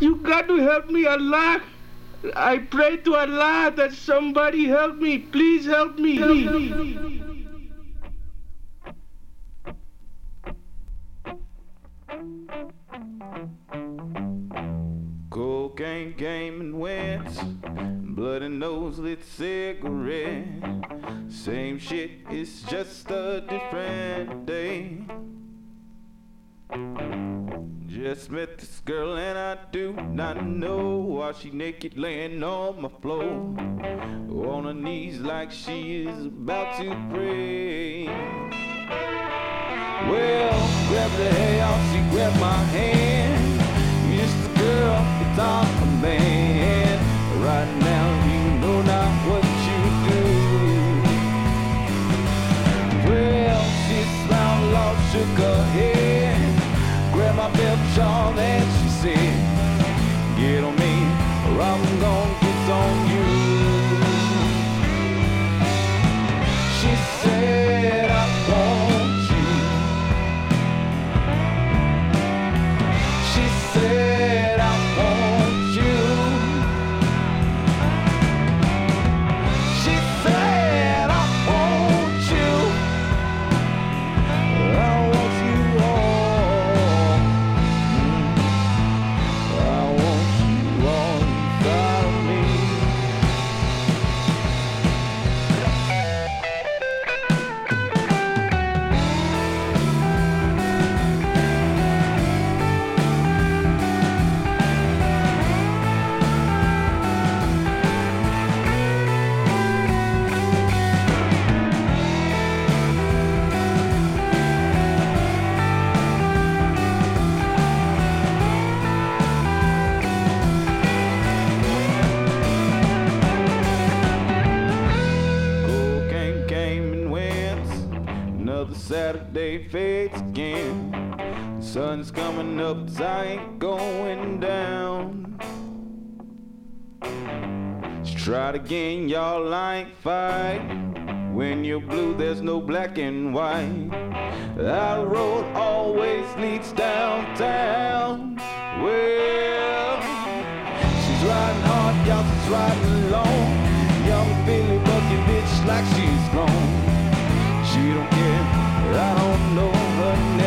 You got to help me, Allah. I pray to Allah that somebody help me. Please help me. Help me. She naked laying on my floor. On her knees like she is about to pray. Well, grab the off, she grabbed my hand. The girl, it's all a man. Right now, you know not what you do. Well, she smiled, lost, shook her head. Fades again. The sun's coming up, 'cause I ain't going down. Let's try it again, y'all. I ain't fight. When you're blue, there's no black and white. Our road always leads downtown. Well, she's riding hard, y'all, she's riding long. Young Billy Bucky bitch like she's grown. She don't care, I don't know her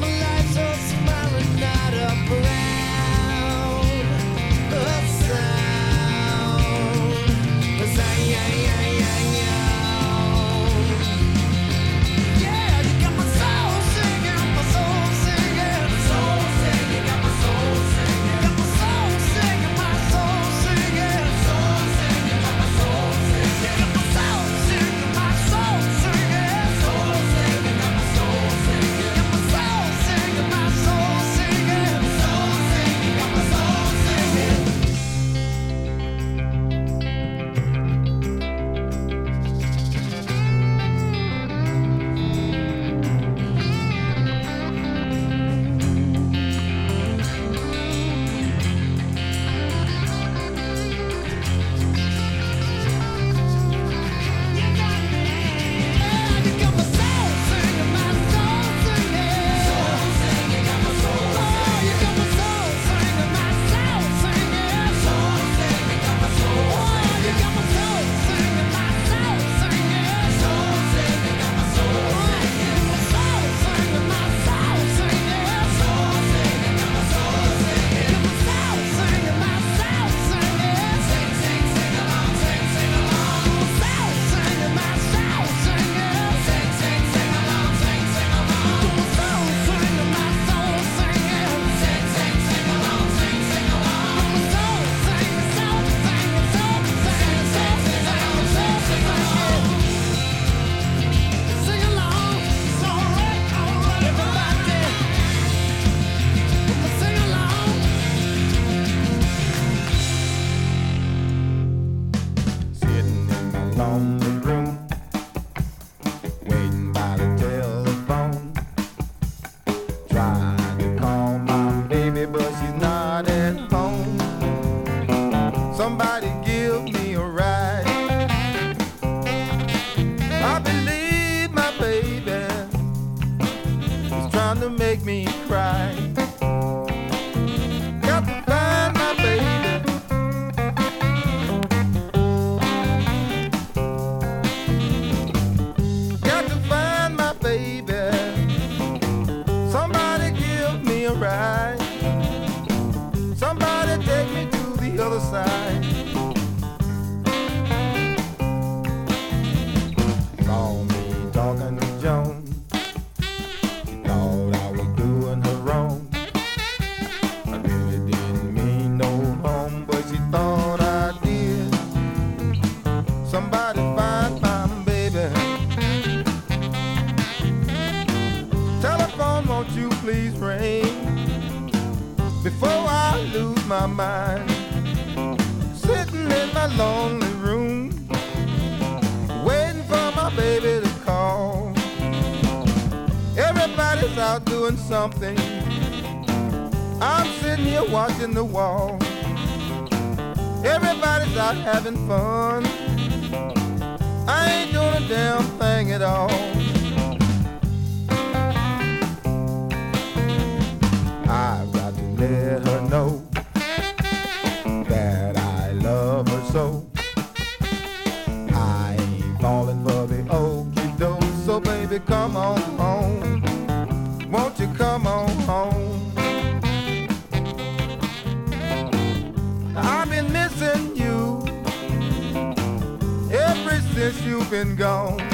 my life's so Marinata something. I'm sitting here watching the wall. Everybody's out having fun. I ain't doing a damn thing at all. I've got to let her know that I love her so. I ain't falling for the okie doke, so baby, come on. been gone.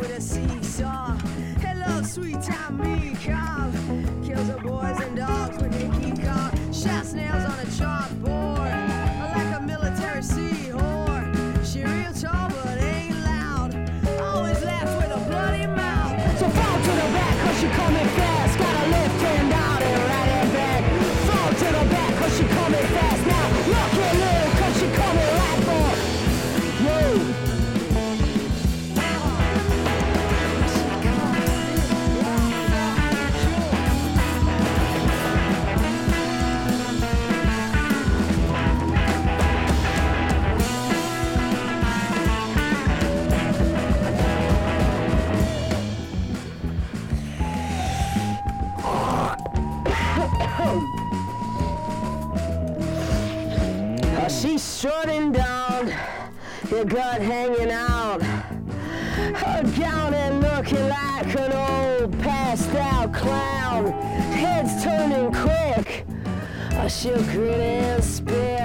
with a seesaw. Hello, sweet Tamika. shorting down, your gut hanging out. Her gown and looking like an old passed out clown. Heads turning quick, she'll grin and spit.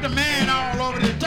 the man all over this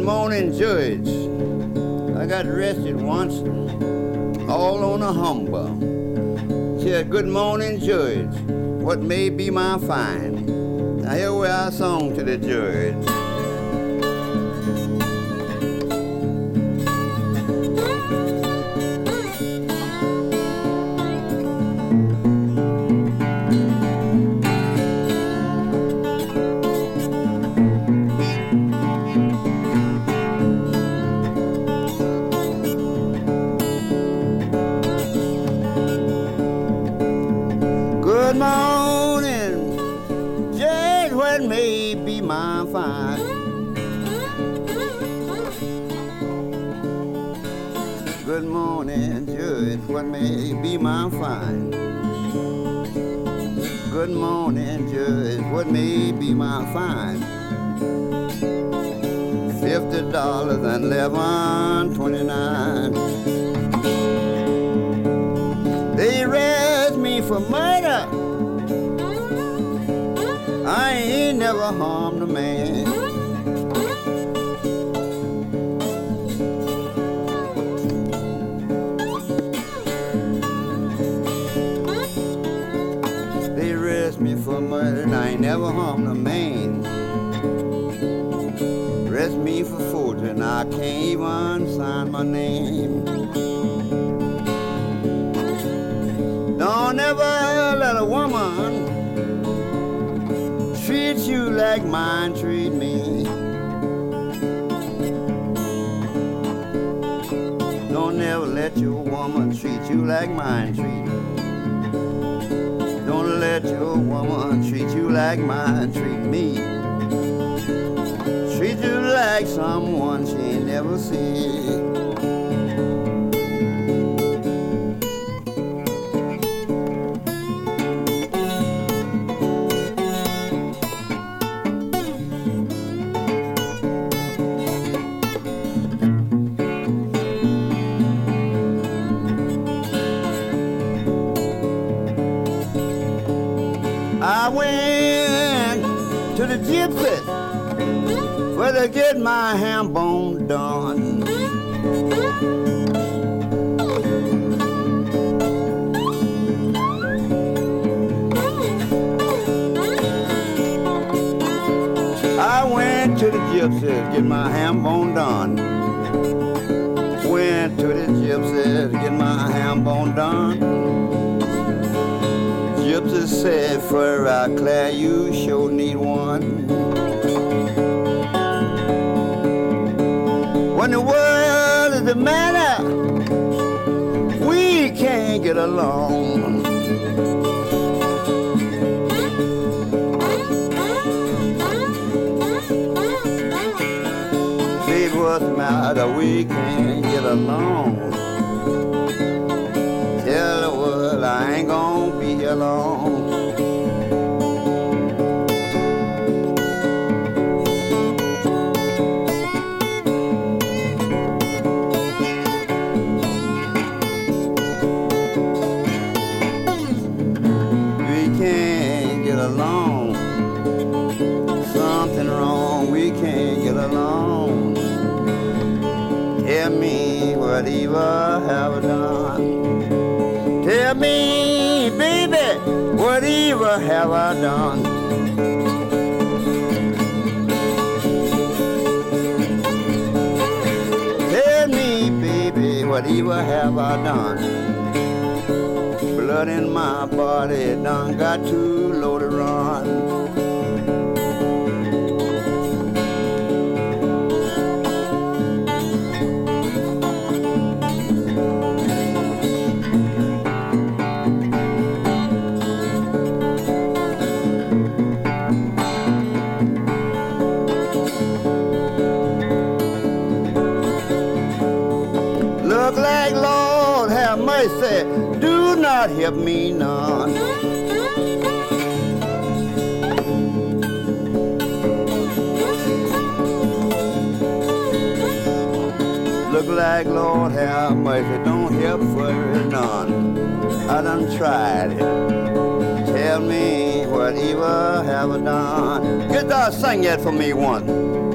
morning, Judge. I got arrested once, all on a humbug. Said, good morning, Judge. What may be my fine? Now here we are song to the judge. What may be my fine? Good morning, Judge. What may be my fine? Fifty dollars and eleven twenty-nine. They arrest me for murder. I ain't never harmed never harmed a man. Arrest me for and I can't even sign my name. Don't ever let a woman treat you like mine treat me. Don't ever let your woman treat you like mine treat Your woman treat you like mine treat me. Treat you like someone she ain't never seen. I went to the gypsy for to get my ham bone done. I went to the gypsy to get my ham bone done. Went to the gypsy to get my ham bone done. Said, for I clear you sure need one. When the world is the matter, we can't get along. Baby, what's the matter? We can't get along. I done? Tell me, baby, what evil have I done? Blood in my body done got too low not help me none. Look like Lord have mercy, don't help for none. I done tried it. Tell me what evil have I done? Guitar, sing that for me once.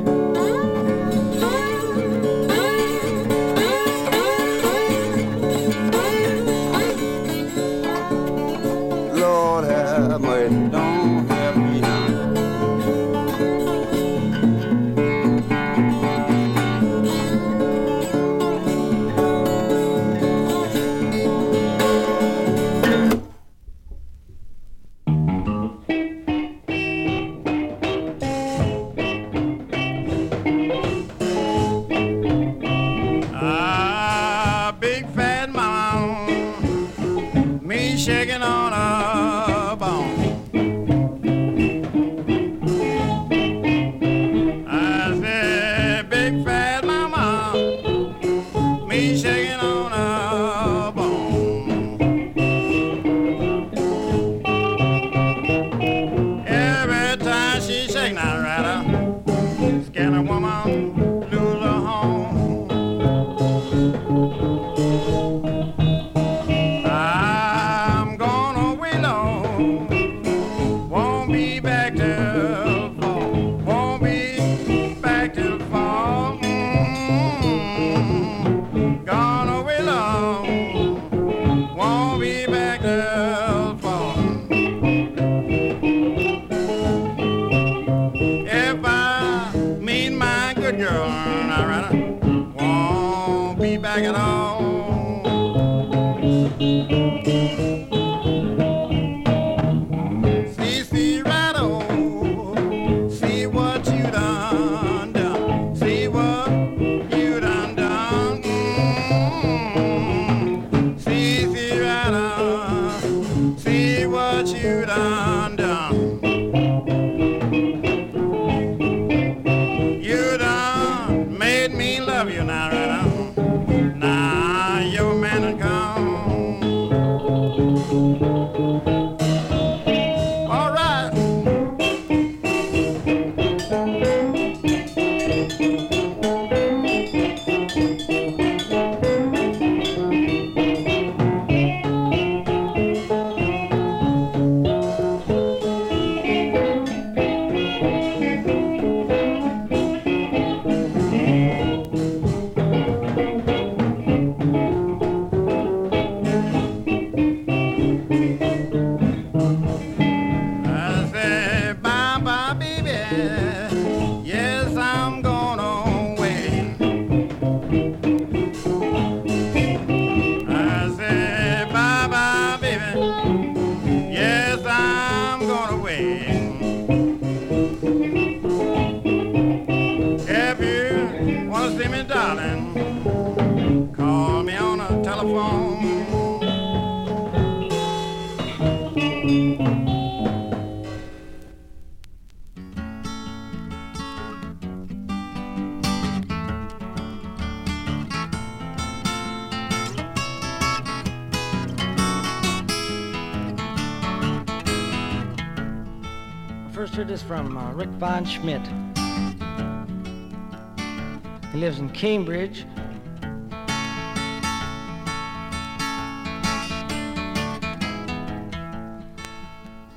Cambridge.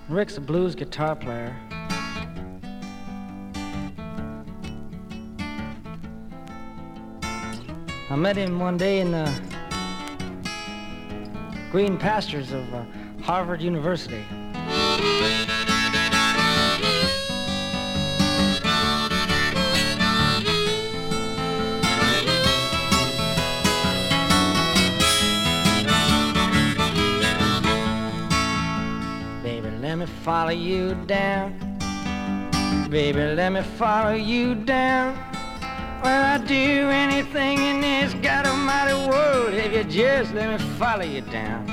Rick's a blues guitar player. I met him one day in the green pastures of uh, Harvard University. Follow you down. Baby, let me follow you down. Well, I'd do anything in this God Almighty world if you just let me follow you down.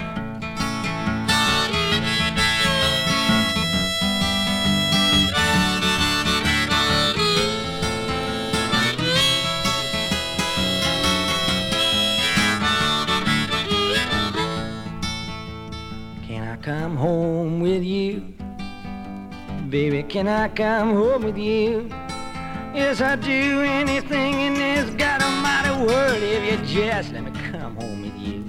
Can I come home with you? Baby, can I come home with you? Yes, I'd do anything in this God Almighty world if you just let me come home with you.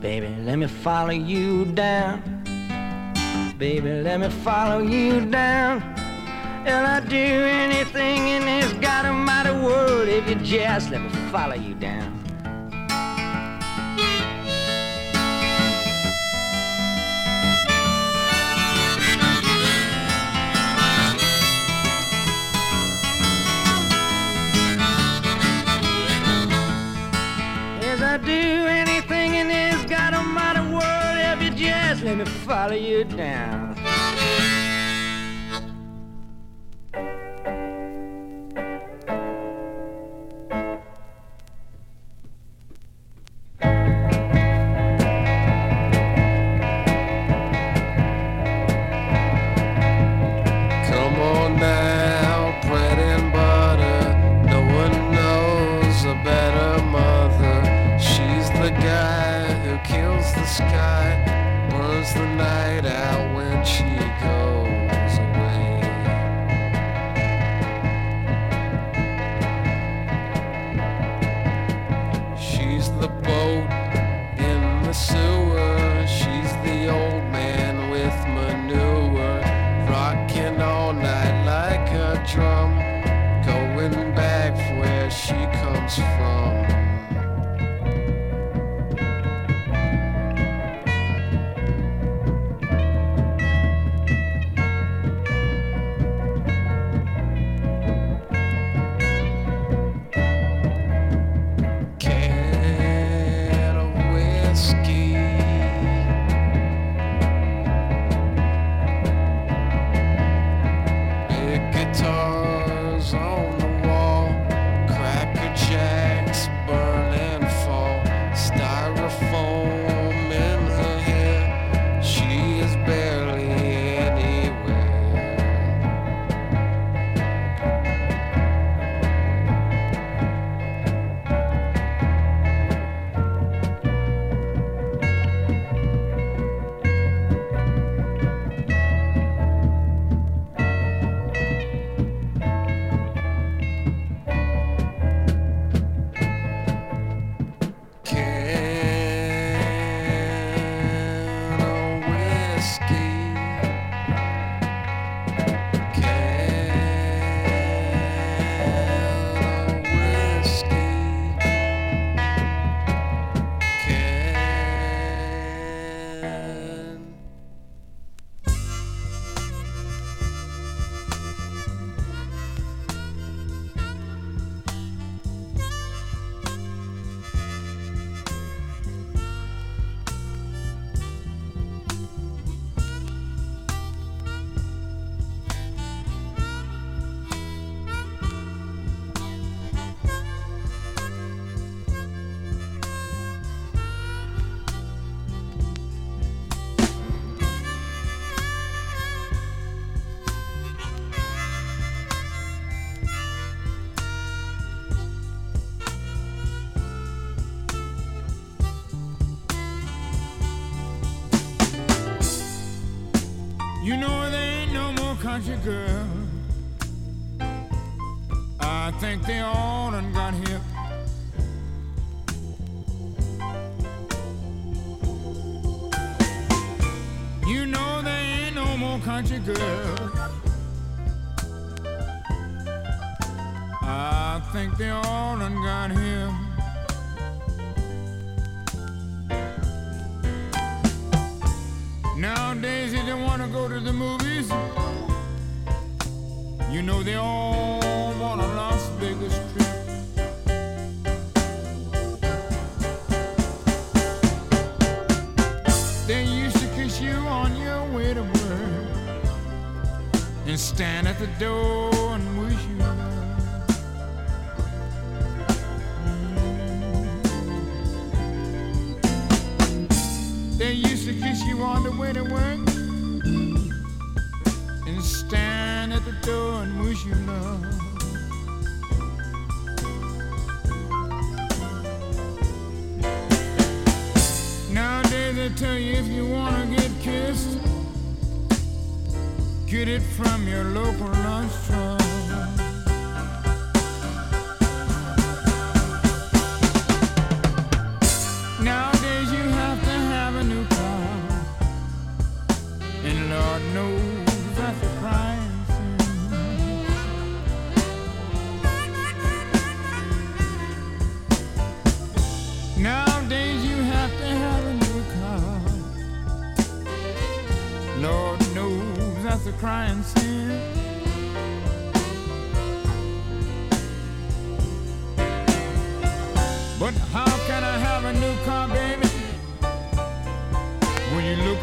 Baby, let me follow you down. Baby, let me follow you down. And I'd do anything in this God Almighty world if you just let me follow you down. Yes, I'd do let me follow you down.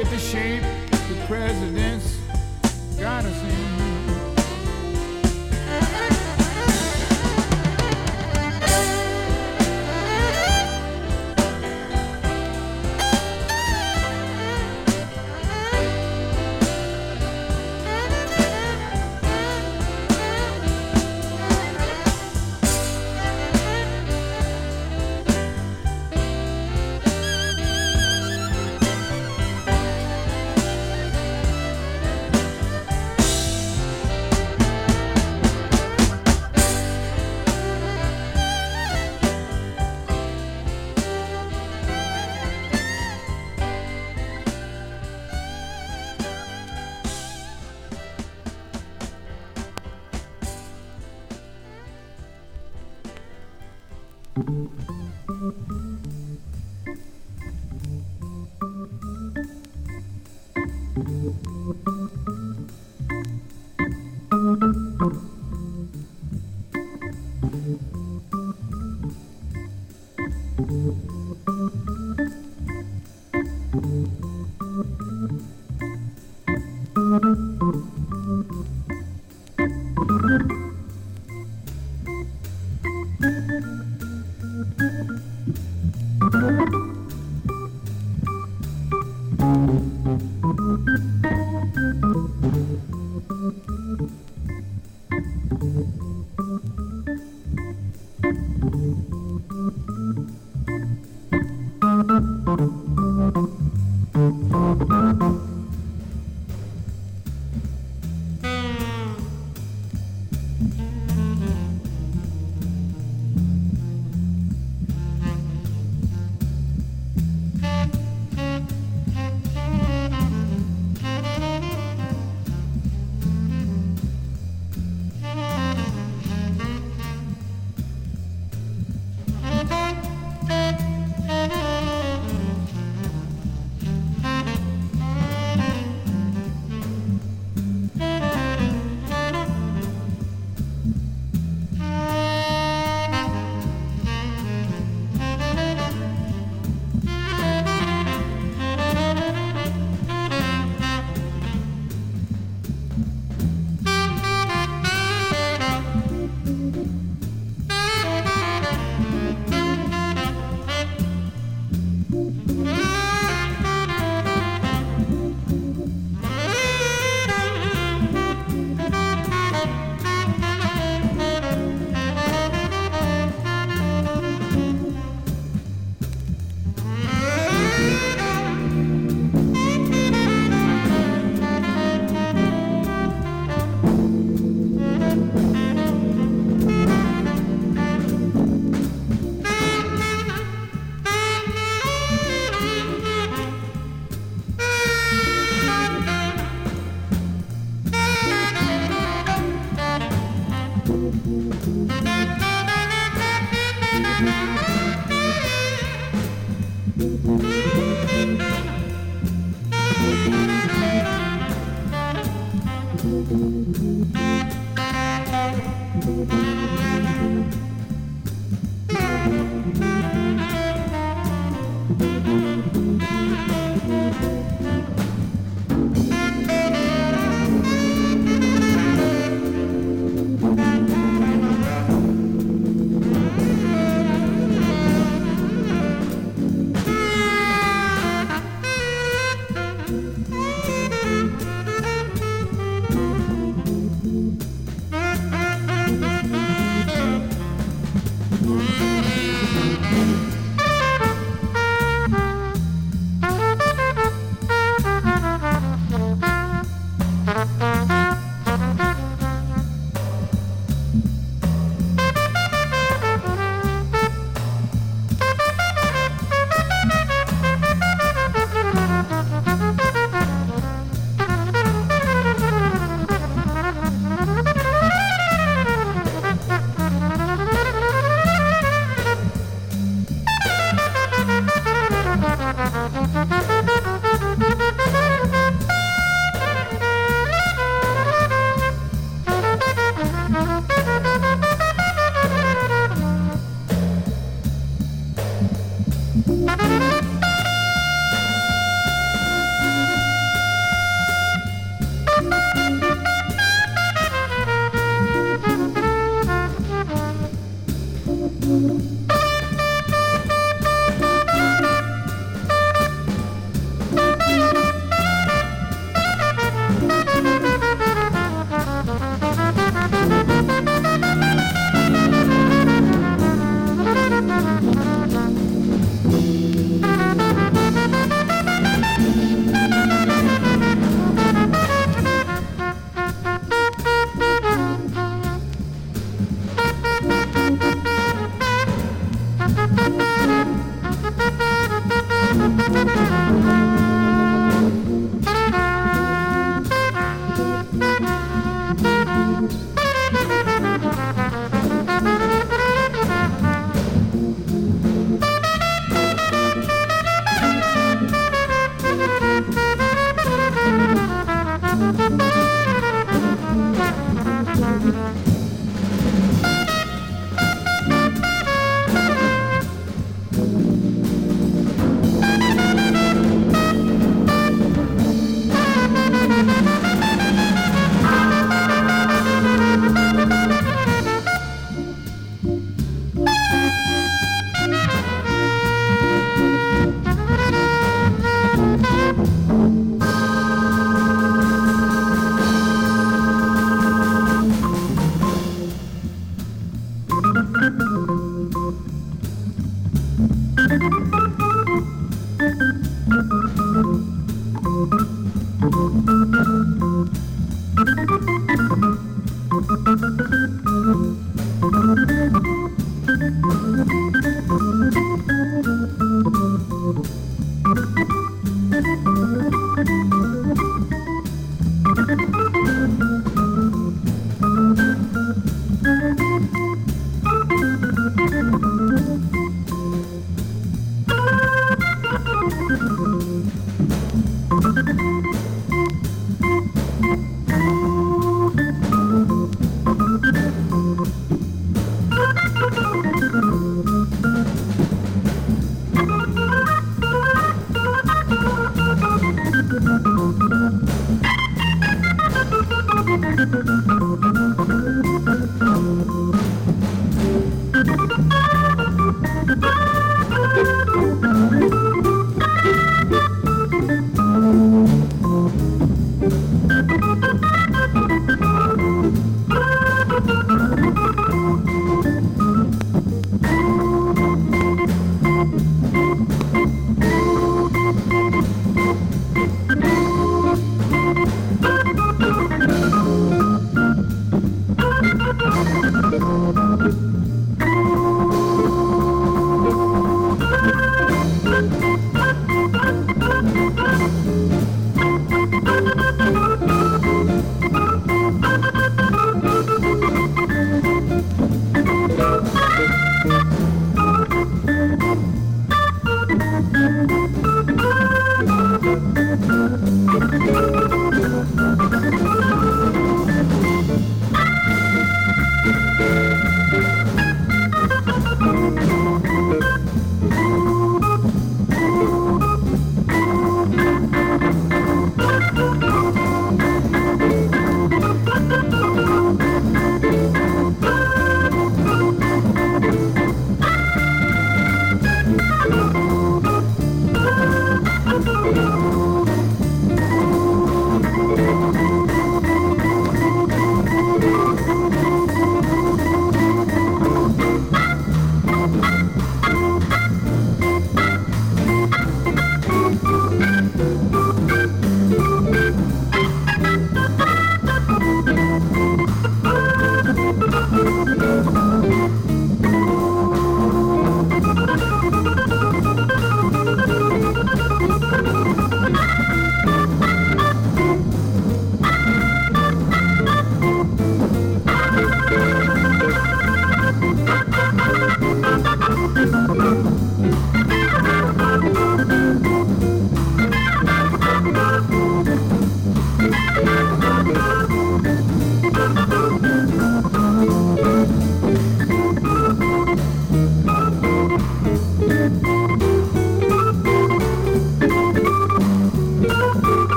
At the shape the president's got us in.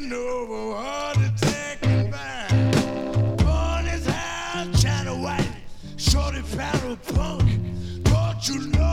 over. Born as hell, China White, Shorty Punk. Don't you know?